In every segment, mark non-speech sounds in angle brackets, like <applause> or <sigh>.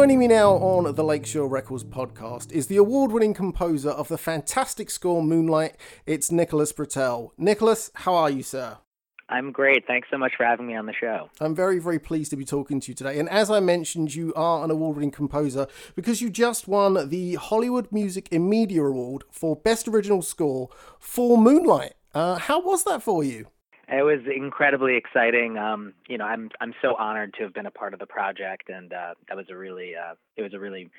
Joining me now on the Lakeshore Records podcast is the award winning composer of the fantastic score Moonlight. It's Nicholas Britell. Nicholas, how are you, sir? I'm great. Thanks so much for having me on the show. I'm very, very pleased to be talking to you today. And as I mentioned, you are an award winning composer because you just won the Hollywood Music and Media Award for Best Original Score for Moonlight. Uh, how was that for you? It was incredibly exciting. Um, you know, I'm I'm so honored to have been a part of the project, and uh, that was a really uh, it was a really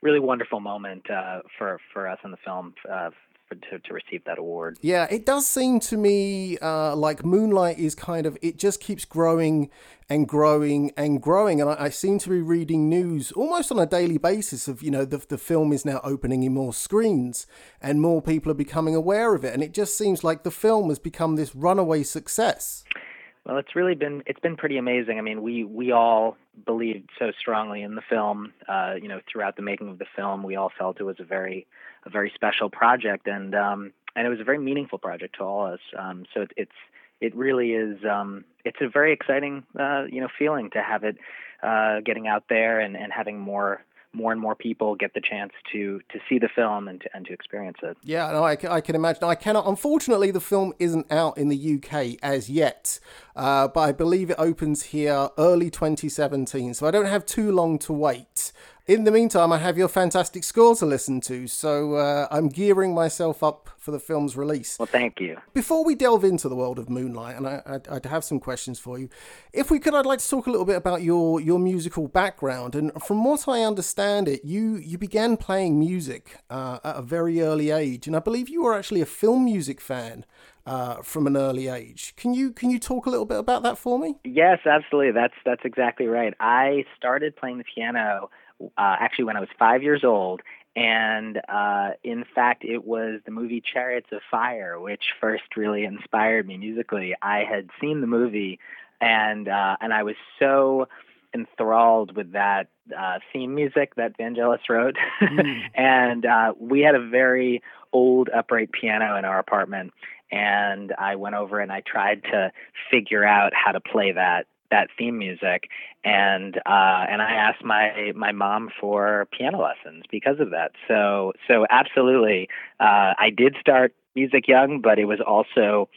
really wonderful moment uh, for for us in the film uh, to, to receive that award. Yeah, it does seem to me uh, like Moonlight is kind of, it just keeps growing and growing and growing. And I, I, seem to be reading news almost on a daily basis of, you know, the, the film is now opening in more screens and more people are becoming aware of it. And it just seems like the film has become this runaway success. Well, it's really been it's been pretty amazing. I mean, we we all believed so strongly in the film. Uh, you know, throughout the making of the film, we all felt it was a very a very special project, and um, and it was a very meaningful project to all of us. Um, so it, it's it really is um, it's a very exciting uh, you know feeling to have it uh, getting out there and, and having more more and more people get the chance to to see the film and to, and to experience it. Yeah, no, I, I can imagine. I cannot. Unfortunately, the film isn't out in the UK as yet, uh, but I believe it opens here early 2017. So I don't have too long to wait. In the meantime, I have your fantastic score to listen to, so uh, I'm gearing myself up for the film's release. Well, thank you. Before we delve into the world of Moonlight, and I, would I'd have some questions for you, if we could, I'd like to talk a little bit about your, your musical background. And from what I understand, it you you began playing music uh, at a very early age, and I believe you were actually a film music fan. Uh, from an early age. Can you can you talk a little bit about that for me? Yes, absolutely. That's that's exactly right. I started playing the piano uh, actually when I was five years old. And uh, in fact, it was the movie Chariots of Fire which first really inspired me musically. I had seen the movie, and uh, and I was so enthralled with that uh, theme music that Vangelis wrote. Mm. <laughs> and uh, we had a very old upright piano in our apartment. And I went over and I tried to figure out how to play that that theme music, and uh, and I asked my my mom for piano lessons because of that. So so absolutely, uh, I did start music young, but it was also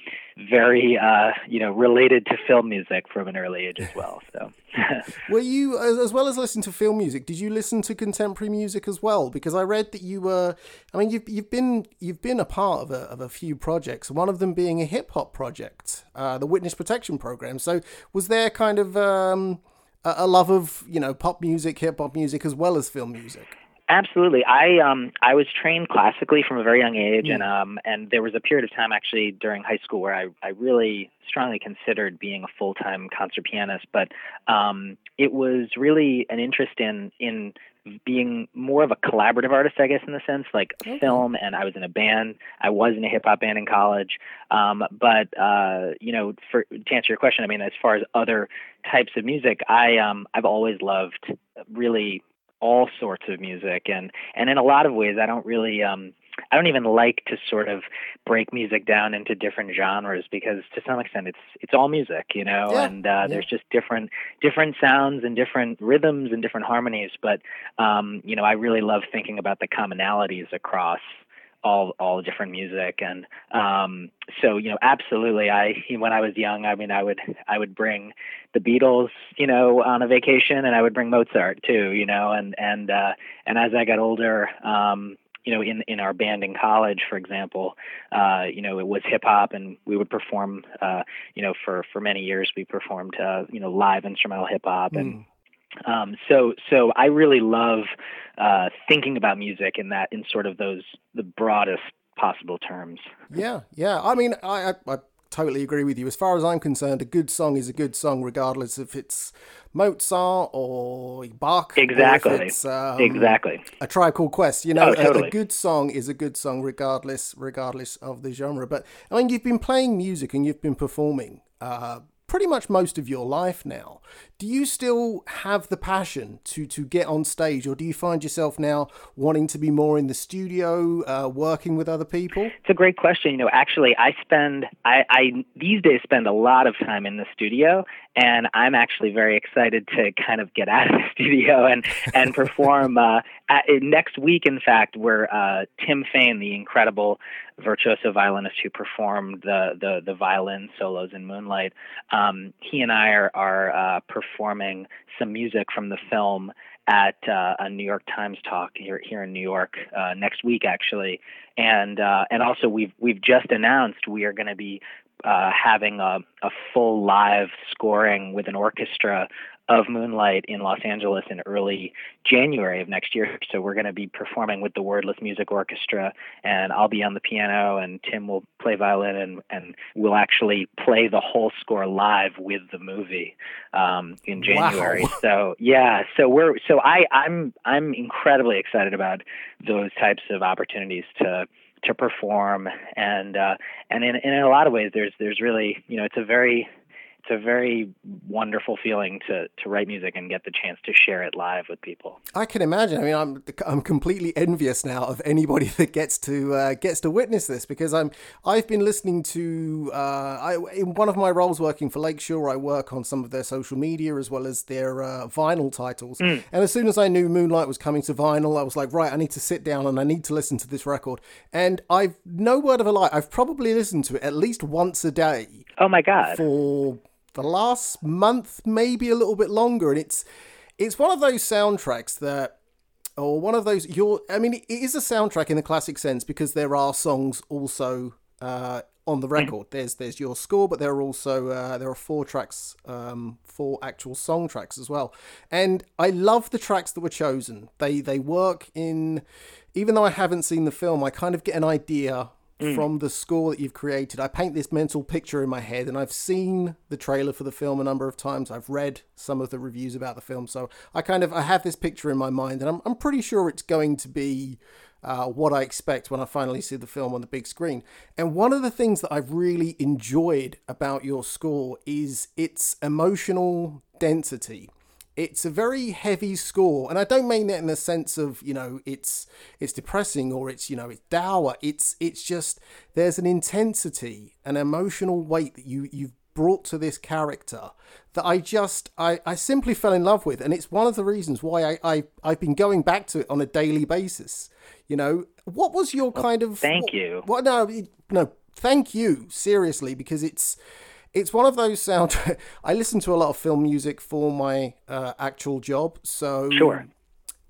very uh, you know related to film music from an early age as <laughs> well. So, <laughs> were you as well as listening to film music? Did you listen to contemporary music as well? Because I read that you were. I mean, you've you've been you've been a part of a of a few projects. One of them being a hip hop project, uh, the Witness Protection Program. So, was there kind of um, a love of you know pop music, hip hop music, as well as film music? Absolutely. I um I was trained classically from a very young age and um and there was a period of time actually during high school where I I really strongly considered being a full-time concert pianist, but um it was really an interest in in being more of a collaborative artist, I guess, in the sense like okay. film, and I was in a band. I was in a hip hop band in college, um, but uh, you know, for to answer your question, I mean, as far as other types of music, I um, I've always loved really all sorts of music and and in a lot of ways I don't really um I don't even like to sort of break music down into different genres because to some extent it's it's all music, you know, yeah, and uh, yeah. there's just different different sounds and different rhythms and different harmonies. But um, you know, I really love thinking about the commonalities across all all different music and um so you know absolutely i when i was young i mean i would i would bring the beatles you know on a vacation and i would bring mozart too you know and and uh and as i got older um you know in in our band in college for example uh you know it was hip hop and we would perform uh you know for for many years we performed uh you know live instrumental hip hop mm. Um, so, so I really love uh, thinking about music in that, in sort of those the broadest possible terms. Yeah, yeah. I mean, I, I, I totally agree with you. As far as I'm concerned, a good song is a good song, regardless if it's Mozart or Bach. Exactly. Or um, exactly. A Tribe Called Quest. You know, oh, totally. a, a, good song is a good song, regardless, regardless of the genre. But I mean, you've been playing music and you've been performing. Uh, pretty much most of your life now. Do you still have the passion to to get on stage, or do you find yourself now wanting to be more in the studio, uh, working with other people? It's a great question. You know, actually, I spend I, I these days spend a lot of time in the studio, and I'm actually very excited to kind of get out of the <laughs> studio and and perform. Uh, at, next week, in fact, where uh, Tim Fain, the incredible virtuoso violinist who performed the the, the violin solos in Moonlight, um, he and I are are uh, performing some music from the film at uh, a New York Times talk here here in New York uh, next week, actually, and uh, and also we've we've just announced we are going to be uh, having a, a full live scoring with an orchestra of Moonlight in Los Angeles in early January of next year. So we're going to be performing with the Wordless Music Orchestra, and I'll be on the piano, and Tim will play violin, and and we'll actually play the whole score live with the movie um, in January. Wow. So yeah, so we're so I I'm I'm incredibly excited about those types of opportunities to to perform and uh, and in, in a lot of ways there's there's really you know it's a very it's a very wonderful feeling to to write music and get the chance to share it live with people. I can imagine. I mean, I'm I'm completely envious now of anybody that gets to uh, gets to witness this because I'm I've been listening to uh, I in one of my roles working for Lakeshore, I work on some of their social media as well as their uh, vinyl titles. Mm. And as soon as I knew Moonlight was coming to vinyl, I was like, right, I need to sit down and I need to listen to this record. And I've no word of a lie, I've probably listened to it at least once a day. Oh my god! For the last month, maybe a little bit longer, and it's it's one of those soundtracks that or one of those your I mean it is a soundtrack in the classic sense because there are songs also uh, on the record. There's there's your score, but there are also uh, there are four tracks, um, four actual song tracks as well. And I love the tracks that were chosen. They they work in even though I haven't seen the film, I kind of get an idea Mm. from the score that you've created. I paint this mental picture in my head, and I've seen the trailer for the film a number of times. I've read some of the reviews about the film, so I kind of I have this picture in my mind, and I'm I'm pretty sure it's going to be. Uh, what I expect when I finally see the film on the big screen. And one of the things that I've really enjoyed about your score is its emotional density it's a very heavy score and i don't mean that in the sense of you know it's it's depressing or it's you know it's dour. It's it's just there's an intensity an emotional weight that you you've brought to this character that i just i i simply fell in love with. And it's one of the reasons why i, I i've been going back to it on a daily basis. You know what was your kind of thank what, you. what no no thank you seriously because it's it's one of those sound. <laughs> I listen to a lot of film music for my uh, actual job, so sure.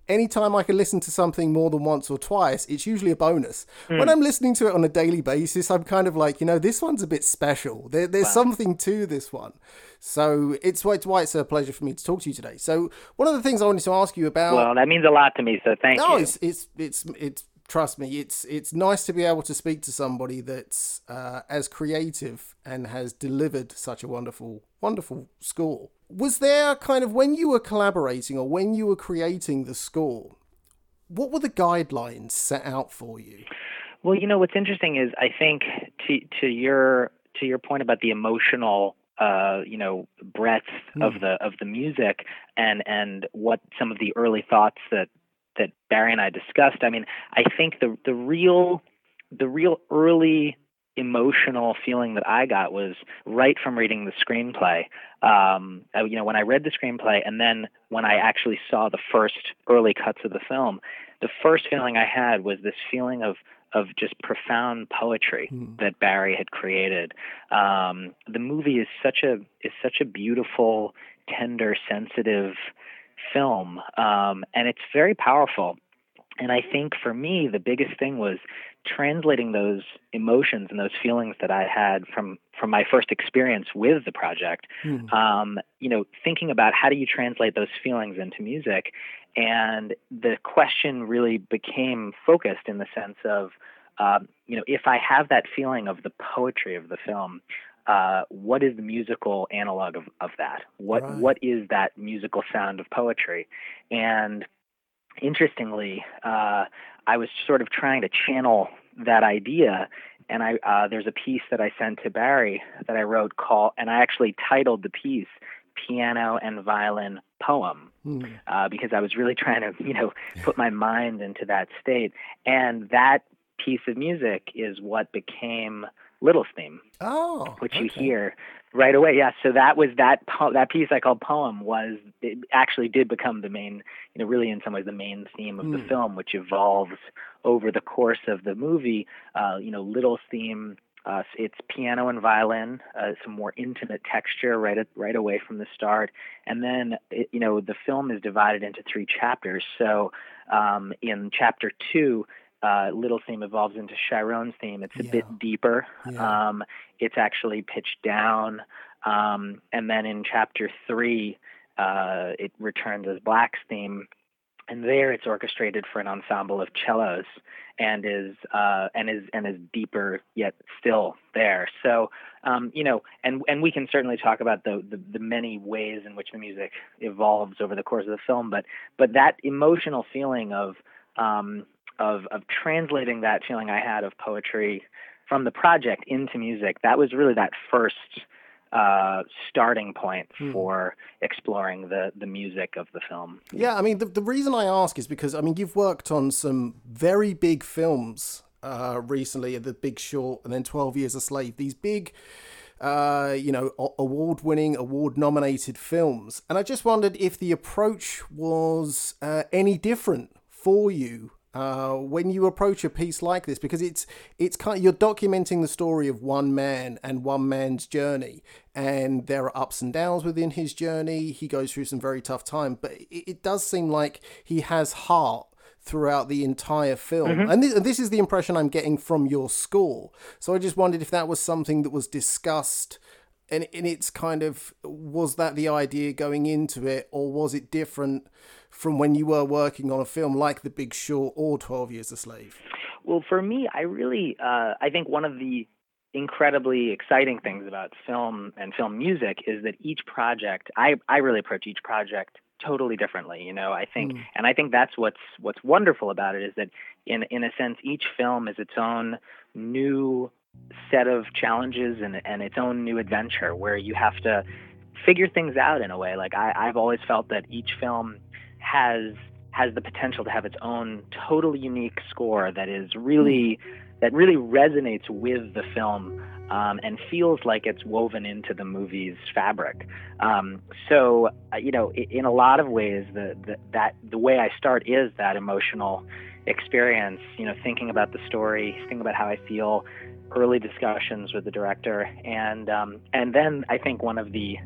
Anytime I can listen to something more than once or twice, it's usually a bonus. Mm. When I'm listening to it on a daily basis, I'm kind of like, you know, this one's a bit special. There, there's wow. something to this one. So it's why, it's why it's a pleasure for me to talk to you today. So one of the things I wanted to ask you about. Well, that means a lot to me. So thank no, you. No, it's it's it's it's trust me, it's it's nice to be able to speak to somebody that's uh, as creative and has delivered such a wonderful, wonderful score. Was there kind of when you were collaborating or when you were creating the score, what were the guidelines set out for you? Well, you know what's interesting is I think to to your to your point about the emotional uh, you know breadth mm. of the of the music and and what some of the early thoughts that that Barry and I discussed, I mean, I think the the real the real early emotional feeling that I got was right from reading the screenplay. Um, you know, when I read the screenplay and then when I actually saw the first early cuts of the film, the first feeling I had was this feeling of of just profound poetry mm. that Barry had created. Um, the movie is such a is such a beautiful, tender, sensitive film, um, and it's very powerful. And I think for me, the biggest thing was translating those emotions and those feelings that I had from from my first experience with the project. Mm. Um, you know, thinking about how do you translate those feelings into music, and the question really became focused in the sense of, um, you know, if I have that feeling of the poetry of the film, uh, what is the musical analog of, of that? What right. what is that musical sound of poetry? And interestingly, uh, I was sort of trying to channel that idea, and I uh, there's a piece that I sent to Barry that I wrote called, and I actually titled the piece piano and violin poem mm. uh, because I was really trying to, you know, put my mind into that state. And that piece of music is what became Little's theme. Oh, which okay. you hear right away. Yeah, so that was that po- that piece I called poem was it actually did become the main, you know, really in some ways the main theme of mm. the hmm. film, which evolves over the course of the movie. Uh, you know, Little's theme uh, it's piano and violin, uh, some more intimate texture right at, right away from the start, and then it, you know the film is divided into three chapters. So um, in chapter two, uh, Little theme evolves into Chiron's theme. It's a yeah. bit deeper. Yeah. Um, it's actually pitched down, um, and then in chapter three, uh, it returns as Black's theme and there it's orchestrated for an ensemble of cellos and is uh, and is and is deeper yet still there. So um, you know, and and we can certainly talk about the, the, the many ways in which the music evolves over the course of the film, but but that emotional feeling of um, of of translating that feeling I had of poetry from the project into music, that was really that first uh, starting point hmm. for exploring the the music of the film. Yeah, I mean, the, the reason I ask is because I mean, you've worked on some very big films uh, recently, The Big Short, and then Twelve Years a Slave. These big. Uh, you know, award winning, award nominated films. And I just wondered if the approach was uh, any different for you uh, when you approach a piece like this because it's it's kind of, you're documenting the story of one man and one man's journey and there are ups and downs within his journey. He goes through some very tough time but it, it does seem like he has heart throughout the entire film. Mm-hmm. and, and this is the impression i'm getting from your score. So i just wondered if that was something that was discussed and, and it's kind of was that the idea going into it or was it different from when you were working on a film like The Big Short or 12 Years a Slave? Well, for me, I really, uh, I think one of the incredibly exciting things about film and film music is that each project, I, I really approach each project totally differently you know i think mm. and i think that's what's what's wonderful about it is that in in a sense each film is its own new set of challenges and and its own new adventure where you have to figure things out in a way like i i've always felt that each film has has the potential to have its own totally unique score that is really that really resonates with the film um, and feels like it's woven into the movie's fabric. Um, so, uh, you know, in, a lot of ways, the, the, that the way I start is that emotional experience. You know, thinking about the story, thinking about how I feel, early discussions with the director, and um, and then I think one of the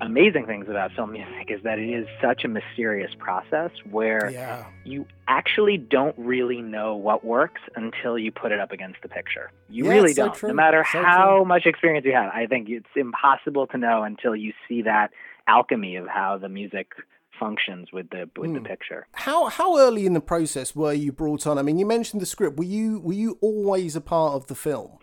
amazing things about film music is that it is such a mysterious process where yeah. you actually don't really know what works until you put it up against the picture. You yeah, really don't. No matter so how true. much experience you have, I think it's impossible to know until you see that alchemy of how the music functions with the with mm. the hmm. picture. How how early in the process were you brought on? I mean, you mentioned the script. Were you were you always a part of the film?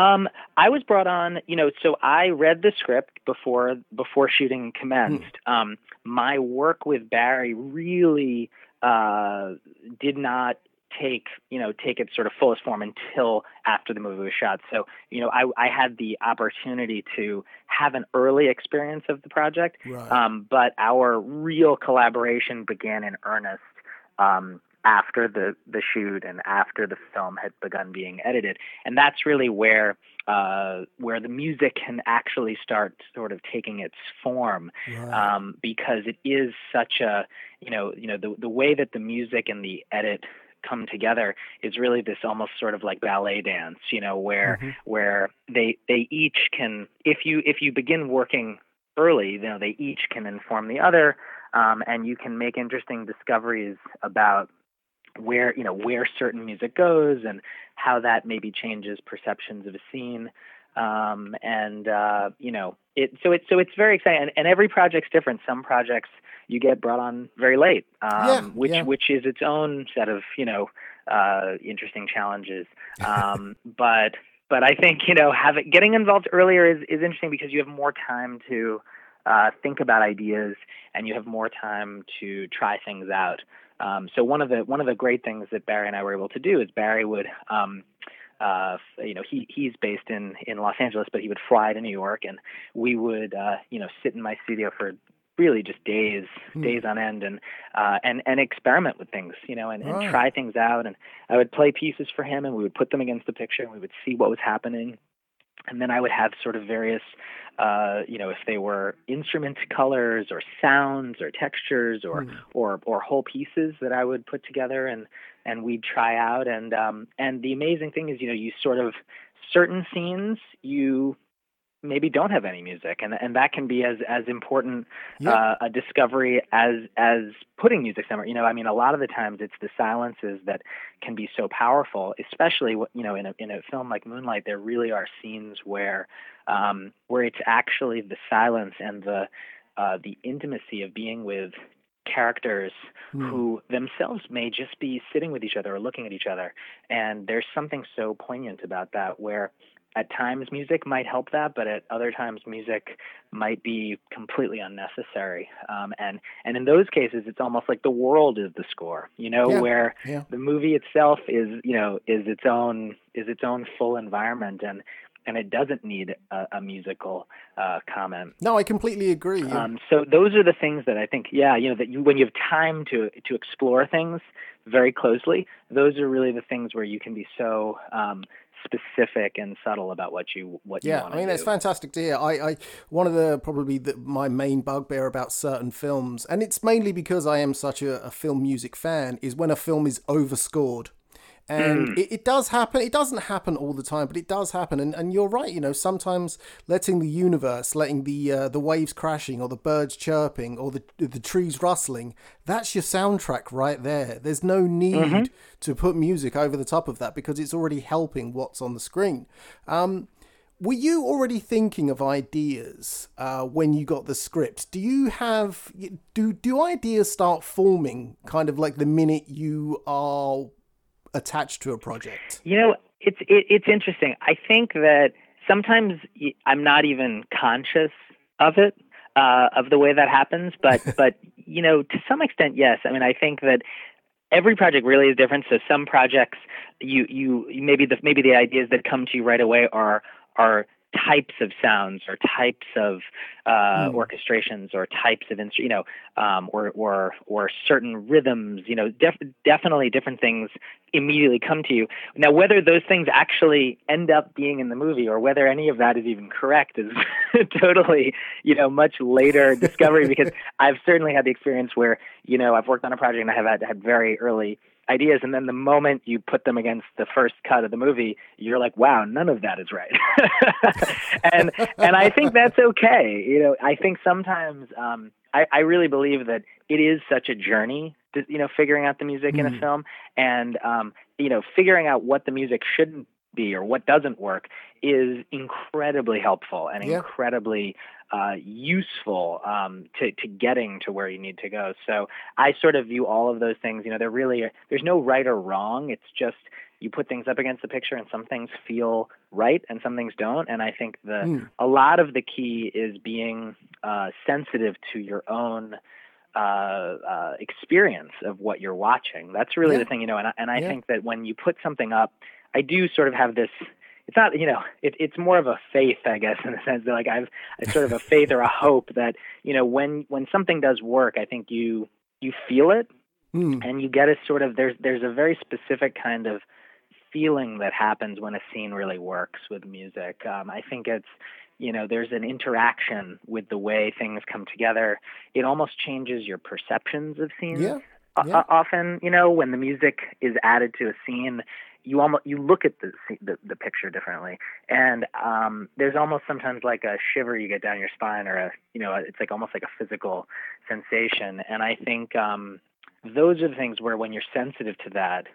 Um, I was brought on, you know, so I read the script before before shooting commenced. Mm. Um, my work with Barry really uh, did not take you know take its sort of fullest form until after the movie was shot. So you know I, I had the opportunity to have an early experience of the project, right. um, but our real collaboration began in earnest um, after the the shoot and after the film had begun being edited, and that's really where uh, where the music can actually start sort of taking its form, um, because it is such a you know you know the the way that the music and the edit come together is really this almost sort of like ballet dance you know where mm-hmm. where they they each can if you if you begin working early you know they each can inform the other um, and you can make interesting discoveries about where you know where certain music goes and how that maybe changes perceptions of a scene. Um, and uh, you know it so it's so it's very exciting. And, and, every project's different. Some projects you get brought on very late um, yeah, which yeah. which is its own set of you know uh, interesting challenges. Um, <laughs> but but I think you know having getting involved earlier is, is interesting because you have more time to uh, think about ideas and you have more time to try things out um, so one of the one of the great things that Barry and I were able to do is Barry would um, uh, you know, he he's based in in Los Angeles, but he would fly to New York, and we would, uh, you know, sit in my studio for really just days, hmm. days on end, and uh, and and experiment with things, you know, and, and right. try things out. And I would play pieces for him, and we would put them against the picture, and we would see what was happening. And then I would have sort of various, uh, you know, if they were instrument colors or sounds or textures or hmm. or or whole pieces that I would put together and and we'd try out. And um, and the amazing thing is, you know, you sort of certain scenes you maybe don't have any music and and that can be as as important yeah. uh, a discovery as as putting music somewhere you know i mean a lot of the times it's the silences that can be so powerful especially you know in a in a film like moonlight there really are scenes where um where it's actually the silence and the uh the intimacy of being with characters mm. who themselves may just be sitting with each other or looking at each other and there's something so poignant about that where at times music might help that, but at other times music might be completely unnecessary. Um, and and in those cases, it's almost like the world is the score, you know, yeah, where yeah. the movie itself is, you know, is its own is its own full environment, and and it doesn't need a, a musical uh, comment. No, I completely agree. Yeah. Um, so those are the things that I think, yeah, you know, that you when you have time to to explore things very closely, those are really the things where you can be so um, specific and subtle about what you what yeah, you want I mean, do. it's fantastic to hear. I, I one of the probably the, my main bugbear about certain films, and it's mainly because I am such a, a film music fan, is when a film is overscored and mm. it, it, does happen it doesn't happen all the time but it does happen and, and you're right you know sometimes letting the universe letting the uh, the waves crashing or the birds chirping or the the trees rustling that's your soundtrack right there there's no need mm-hmm. to put music over the top of that because it's already helping what's on the screen um, were you already thinking of ideas uh, when you got the script? Do you have do do ideas start forming kind of like the minute you are attached to a project? You know, it's it, it's interesting. I think that sometimes I'm not even conscious of it, uh, of the way that happens. But <laughs> but you know, to some extent, yes. I mean, I think that every project really is different. So some projects, you you maybe the maybe the ideas that come to you right away are are types of sounds or types of uh, mm. orchestrations or types of instruments, you know, um, or or or certain rhythms, you know, def- definitely different things immediately come to you. Now, whether those things actually end up being in the movie or whether any of that is even correct is <laughs> totally, you know, much later discovery. because <laughs> I've certainly had the experience where, you know, I've worked on a project and I have had, had very early ideas and then the moment you put them against the first cut of the movie you're like wow none of that is right <laughs> and and i think that's okay you know i think sometimes um i i really believe that it is such a journey to, you know figuring out the music mm. in a mm. film and um you know figuring out what the music shouldn't be or what doesn't work is incredibly helpful and yeah. incredibly uh, useful um, to, to getting to where you need to go. So I sort of view all of those things. You know, they're really there's no right or wrong. It's just you put things up against the picture, and some things feel right, and some things don't. And I think the mm. a lot of the key is being uh, sensitive to your own uh, uh, experience of what you're watching. That's really yeah. the thing, you know. And and I yeah. think that when you put something up, I do sort of have this it's not you know it, it's more of a faith i guess <laughs> in the sense that like i've it's sort of a faith or a hope that you know when when something does work i think you you feel it mm. and you get a sort of there's there's a very specific kind of feeling that happens when a scene really works with music um, i think it's you know there's an interaction with the way things come together it almost changes your perceptions of scenes yeah. Yeah. Often you know when the music is added to a scene you almost you look at the the, the picture differently, and um, there's almost sometimes like a shiver you get down your spine, or a you know it's like almost like a physical sensation. And I think um, those are the things where when you're sensitive to that,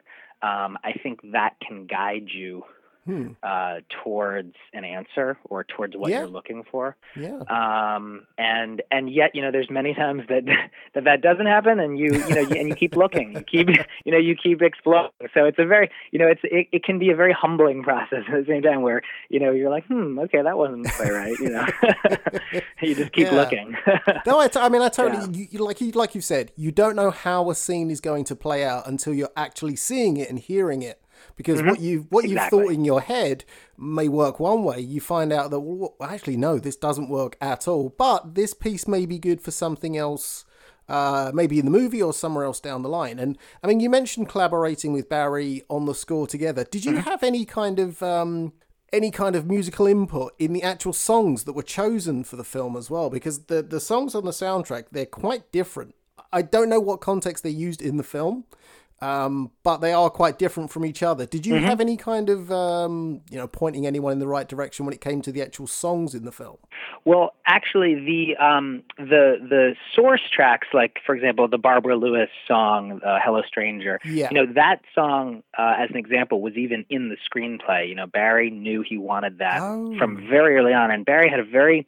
um, I think that can guide you hmm. uh, towards an answer or towards what yeah. you're looking for. Yeah. Um, and and yet, you know, there's many times that <laughs> that that doesn't happen, and you you know, you, and you keep looking, you keep <laughs> you know, you keep exploring. So it's a very you know, it's it, it can be a very humbling process at the same time where you know you're like, hmm, okay, that wasn't quite right. You know, <laughs> you just keep yeah. looking. no, I, t- I mean, I totally yeah. you, you, like you like you said, you don't know how a scene is going to play out until you're actually seeing it and hearing it. Because Mm-hmm. what you what Exactly. you've thought in your head may work one way. You find out that well, actually no, this doesn't work at all. But this piece may be good for something else. Uh, maybe in the movie or somewhere else down the line. And I mean, you mentioned collaborating with Barry on the score together. Did you Mm-hmm. have any kind of um, any kind of musical input in the actual songs that were chosen for the film as well? Because the the songs on the soundtrack they're quite different. I don't know what context they used in the film, um, but they are quite different from each other. Did you have any kind of um, you know pointing anyone in the right direction when it came to the actual songs in the film? Well, actually, the um, the the source tracks, like for example, the Barbara Lewis song uh, "Hello Stranger," Yeah. you know that song, uh, as an example, was even in the screenplay. You know, Barry knew he wanted that Oh. from very early on, and Barry had a very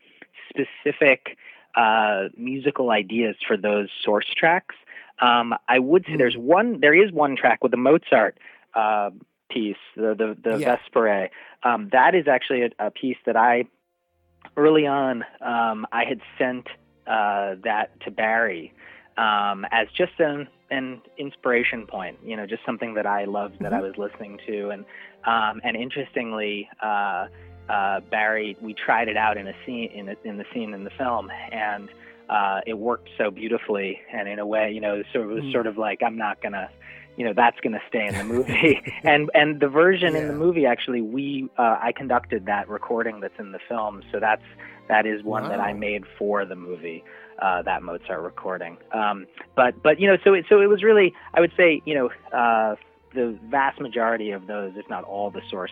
specific uh, musical ideas for those source tracks. Um, I would say there's one, there is one track with the Mozart uh, piece, the the, the Yeah. Vesperae. Um, that is actually a, a piece that I early on um, I had sent uh, that to Barry um, as just an an inspiration point. You know, just something that I loved that I was listening to, and um, and interestingly. Uh, uh, Barry, we tried it out in a scene in, a, in the scene in the film, and uh, it worked so beautifully. And in a way, you know, so it was Mm. sort of like I'm not gonna, you know, that's gonna stay in the <laughs> movie. and and the version in the movie actually, we uh, I conducted that recording that's in the film, so that's that is one that I made for the movie. Uh, that Mozart recording, um, but but you know, so it so it was really I would say you know uh, the vast majority of those, if not all, the source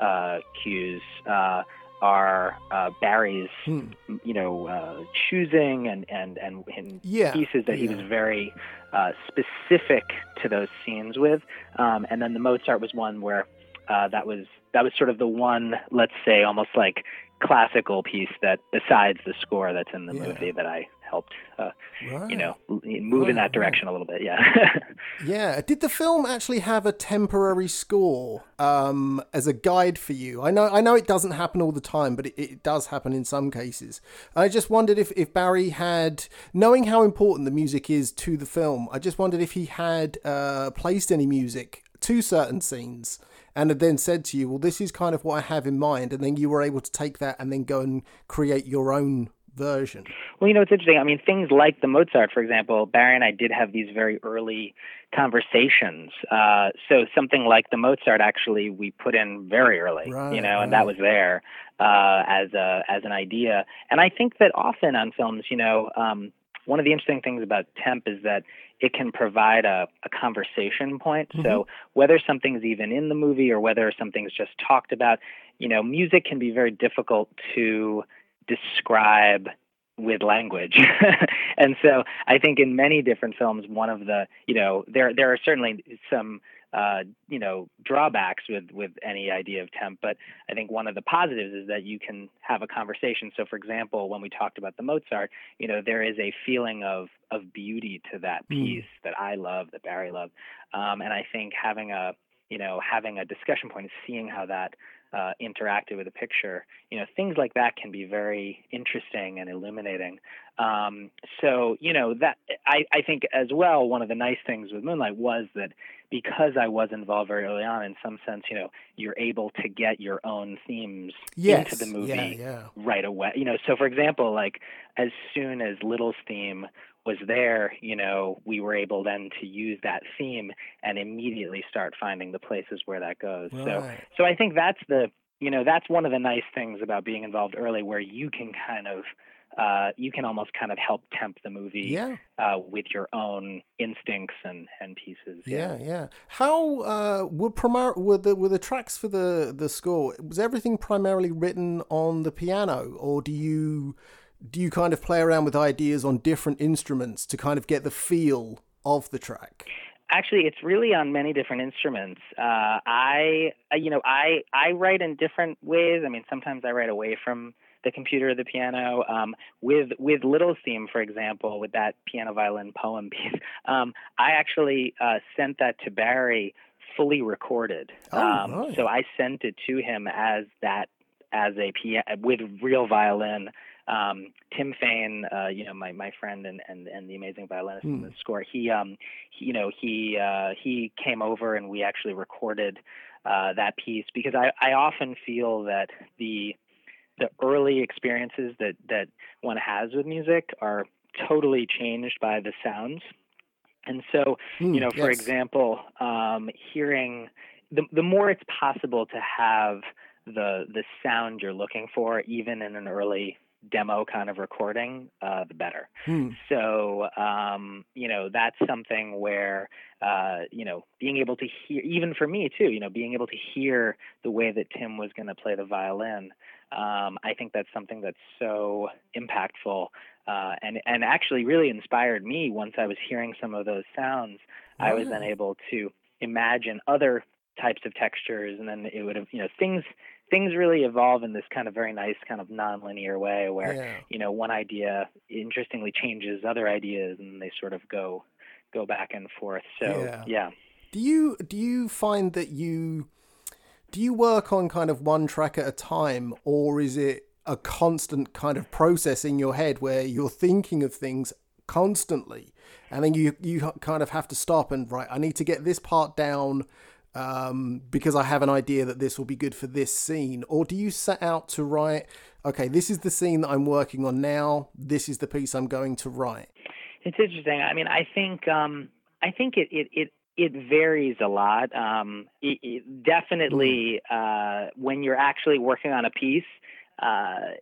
uh, cues uh, are uh, Barry's, Hmm. you know, uh, choosing and and and, and Yeah. pieces that he was very uh, specific to those scenes with. Um, and then the Mozart was one where uh, that was that was sort of the one, let's say, almost like classical piece that, besides the score that's in the Yeah. movie, that I helped, uh, Right. you know, move in that direction a little bit. Yeah. <laughs> Yeah. Did the film actually have a temporary score um, as a guide for you? I know, I know, it doesn't happen all the time, but it, it does happen in some cases. I just wondered if, if Barry had, knowing how important the music is to the film, I just wondered if he had uh, placed any music to certain scenes and had then said to you, "Well, this is kind of what I have in mind," and then you were able to take that and then go and create your own version. Well, you know, it's interesting. I mean, things like the Mozart, for example, Barry and I did have these very early conversations. Uh, so something like the Mozart, actually, we put in very early, Right, you know, and that was there uh, as a as an idea. And I think that often on films, you know, um, one of the interesting things about temp is that it can provide a, a conversation point. So whether something's even in the movie or whether something's just talked about, you know, music can be very difficult to describe with language. <laughs> and so I think in many different films, one of the, you know, there there are certainly some uh, you know, drawbacks with with any idea of temp, but I think one of the positives is that you can have a conversation. So for example, when we talked about the Mozart, you know, there is a feeling of of beauty to that Mm. piece that I love, that Barry loved. Um, and I think having a you know, having a discussion point, seeing how that uh, interacted with a picture, you know, things like that can be very interesting and illuminating. Um, so, you know, that I, I think as well, one of the nice things with Moonlight was that because I was involved very early on, in some sense, you know, you're able to get your own themes Yes. into the movie Yeah. Yeah. right away. You know, so for example, like as soon as Little's theme was there, you know, we were able then to use that theme and immediately start finding the places where that goes. So Right. so I think that's the you know, that's one of the nice things about being involved early where you can kind of uh, you can almost kind of help temp the movie Yeah. uh, with your own instincts and, and pieces. Yeah, yeah. How uh, were primar- were the were the tracks for the the score? Was everything primarily written on the piano, or do you do you kind of play around with ideas on different instruments to kind of get the feel of the track? Actually, it's really on many different instruments. Uh, I, uh, you know, I I write in different ways. I mean, sometimes I write away from the computer or the piano. Um, with with Little theme, for example, with that piano violin poem piece, <laughs> um, I actually uh, sent that to Barry fully recorded. Oh, um, right. So I sent it to him as that as a piano with real violin um, Tim Fain, uh, you know, my, my friend and, and, and the amazing violinist mm. in the score, he, um, he, you know, he, uh, he came over and we actually recorded uh, that piece because I, I often feel that the, the early experiences that, that one has with music are totally changed by the sounds. And so, mm, you know, for yes. example, um, hearing the, the more it's possible to have the the sound you're looking for, even in an early demo kind of recording, uh, the better. Hmm. So, um, you know, that's something where, uh, you know, being able to hear, even for me too, you know, being able to hear the way that Tim was going to play the violin, um, I think that's something that's so impactful uh, and, and actually really inspired me once I was hearing some of those sounds. Oh. I was then able to imagine other types of textures and then it would have you know things things really evolve in this kind of very nice kind of nonlinear way where yeah. you know one idea interestingly changes other ideas and they sort of go go back and forth so yeah. yeah. do you do you find that you do you work on kind of one track at a time or is it a constant kind of process in your head where you're thinking of things constantly and then you you kind of have to stop and right I need to get this part down um, because I have an idea that this will be good for this scene? Or do you set out to write, okay, this is the scene that I'm working on now, this is the piece I'm going to write? It's interesting. I mean, I think um, I think it, it, it it varies a lot. Um, it, it definitely, mm. uh, when you're actually working on a piece, uh,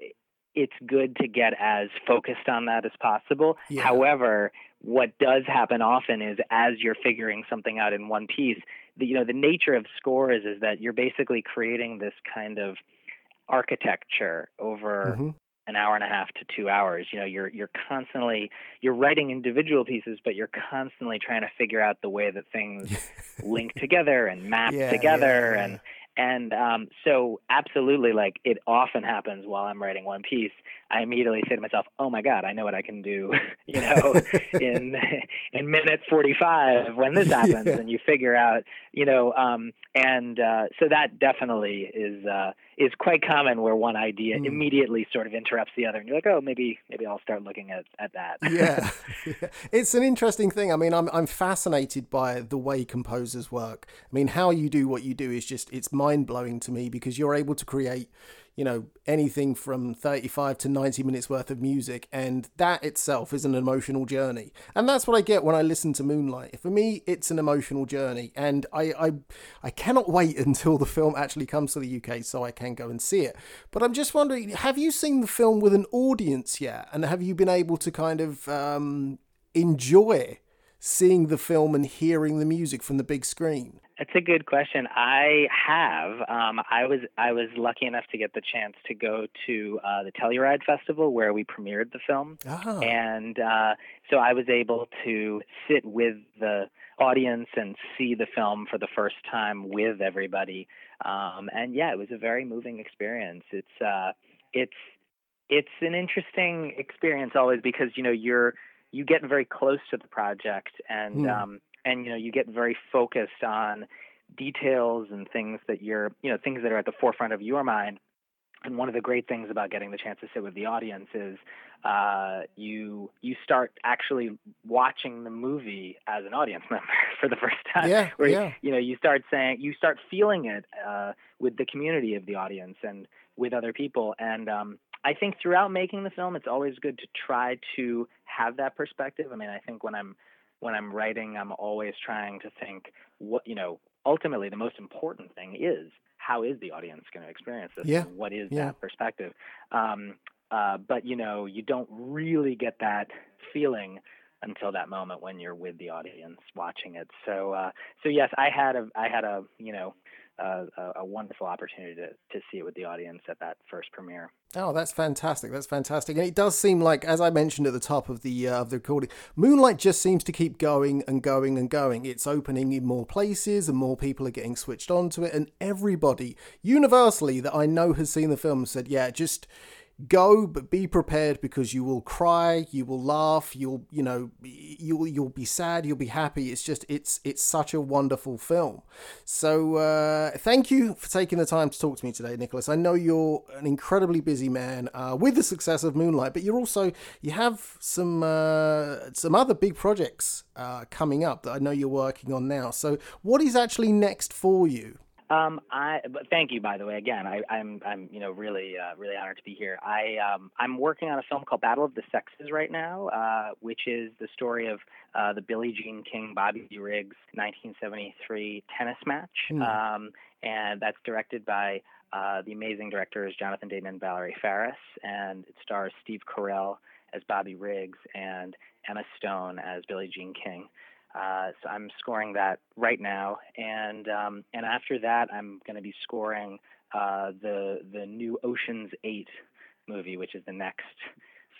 it's good to get as focused on that as possible. Yeah. However, what does happen often is as you're figuring something out in one piece, the, you know the nature of scores is that you're basically creating this kind of architecture over mm-hmm. an hour and a half to two hours. You know, you're you're constantly you're writing individual pieces, but you're constantly trying to figure out the way that things <laughs> link together and map yeah, together yeah, yeah. and and um, so, absolutely, like it often happens while I'm writing one piece. I immediately say to myself, "Oh my God, I know what I can do," <laughs> you know, <laughs> in in minute 45 when this happens, yeah. and you figure out, you know, um, and uh, so that definitely is uh, is quite common where one idea mm. immediately sort of interrupts the other, and you're like, "Oh, maybe maybe I'll start looking at at that." yeah. <laughs> yeah, it's an interesting thing. I mean, I'm I'm fascinated by the way composers work. I mean, how you do what you do is just it's mind blowing to me because you're able to create, you know, anything from 35 to 90 minutes worth of music. And that itself is an emotional journey. And that's what I get when I listen to Moonlight. For me, it's an emotional journey. And I, I, I cannot wait <laughs> until the film actually comes to the UK so I can go and see it. But I'm just wondering, have you seen the film with an audience yet? And have you been able to kind of um, enjoy seeing the film and hearing the music from the big screen? It's a good question. I have. Um, I was I was lucky enough to get the chance to go to uh, the Telluride Festival where we premiered the film, oh. and uh, so I was able to sit with the audience and see the film for the first time with everybody. Um, and yeah, it was a very moving experience. It's uh, it's it's an interesting experience always because you know you're you get very close to the project and mm. um, and you know you get very focused on details and things that you're you know things that are at the forefront of your mind and one of the great things about getting the chance to sit with the audience is uh, you you start actually watching the movie as an audience <laughs> member for the first time. Yeah, where yeah. You, you know you start saying you start feeling it uh, with the community of the audience and with other people. And um, I think throughout making the film, it's always good to try to have that perspective. I mean, I think when I'm when I'm writing, I'm always trying to think what, you know, ultimately the most important thing is how is the audience going to experience this? Yeah. What is yeah. that perspective? Um, uh, but, you know, you don't really get that feeling until that moment when you're with the audience watching it. So, uh, so yes, I had a, I had a, you know, a, a, wonderful opportunity to, to see it with the audience at that first premiere. Oh, that's fantastic! That's fantastic, and it does seem like, as I mentioned at the top of the uh, of the recording, Moonlight just seems to keep going and going and going. It's opening in more places, and more people are getting switched onto it, and everybody universally that I know has seen the film said, "Yeah, just." Go but be prepared because you will cry you will laugh you'll you know you'll you'll be sad you'll be happy. It's just it's it's such a wonderful film. So uh, thank you for taking the time to talk to me today nicholas. I know you're an incredibly busy man uh, with the success of moonlight but you're also you have some uh, some other big projects uh, coming up that i know you're working on now. So what is actually next for you um, I but thank you by the way again. I, am I'm, I'm you know really uh, really honored to be here. I um, I'm working on a film called Battle of the Sexes right now, uh, which is the story of uh, the Billie Jean King Bobby Riggs 1973 tennis match, mm. um, and that's directed by uh, the amazing directors Jonathan Dayton and Valerie Faris, and it stars Steve Carell as Bobby Riggs and Emma Stone as Billie Jean King. Uh, so I'm scoring that right now, and um, and after that, I'm going to be scoring uh, the the new Ocean's Eight movie, which is the next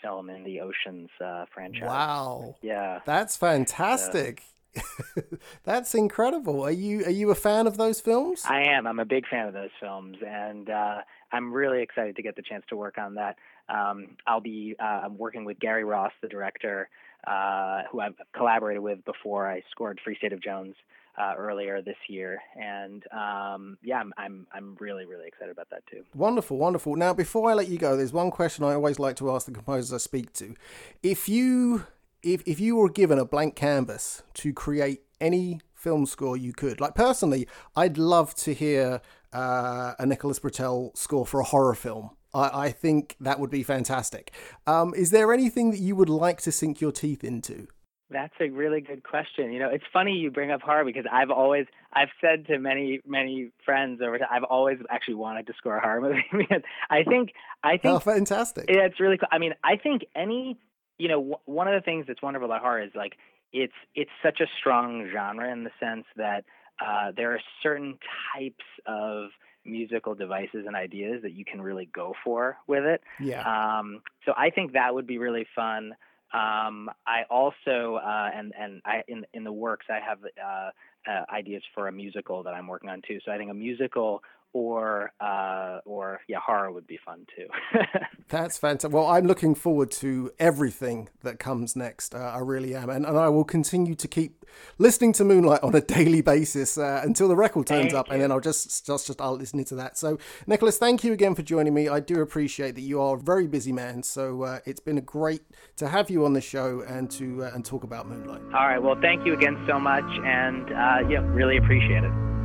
film in the Ocean's uh, franchise. Wow! Yeah, that's fantastic. <laughs> that's incredible. Are you are you a fan of those films? I am. I'm a big fan of those films, and uh, I'm really excited to get the chance to work on that. Um, I'll be uh, I'm working with Gary Ross, the director, uh, who I've collaborated with before I scored Free State of Jones uh, earlier this year, and um, yeah, I'm, I'm I'm really really excited about that too. Wonderful, wonderful. Now, before I let you go, there's one question I always like to ask the composers I speak to: if you if if you were given a blank canvas to create any film score you could, like personally, I'd love to hear uh, a Nicholas Britell score for a horror film. I, I think that would be fantastic. Um, is there anything that you would like to sink your teeth into? That's a really good question. You know, it's funny you bring up horror because I've always I've said to many many friends over time I've always actually wanted to score a horror movie <laughs> I think I think oh fantastic. Yeah, it's really cool. I mean, I think any you know w- one of the things that's wonderful about horror is like it's it's such a strong genre in the sense that uh, there are certain types of musical devices and ideas that you can really go for with it. Yeah. Um, so I think that would be really fun. Um, I also uh, and and I in in the works I have uh, uh, ideas for a musical that I'm working on too. So I think a musical or uh, or yeah, horror would be fun too. <laughs> That's fantastic. Well, I'm looking forward to everything that comes next. Uh, I really am, and, and I will continue to keep listening to Moonlight on a daily basis uh, until the record turns thank up, you. and then I'll just just just I'll listen to that. So, Nicholas, thank you again for joining me. I do appreciate that you are a very busy man, so uh, it's been a great to have you on the show and to uh, and talk about Moonlight. All right. Well, thank you again so much, and uh, yeah, really appreciate it.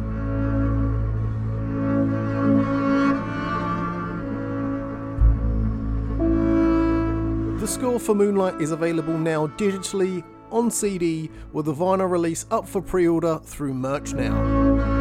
The score for Moonlight is available now digitally on CD with the vinyl release up for pre order through Merch Now.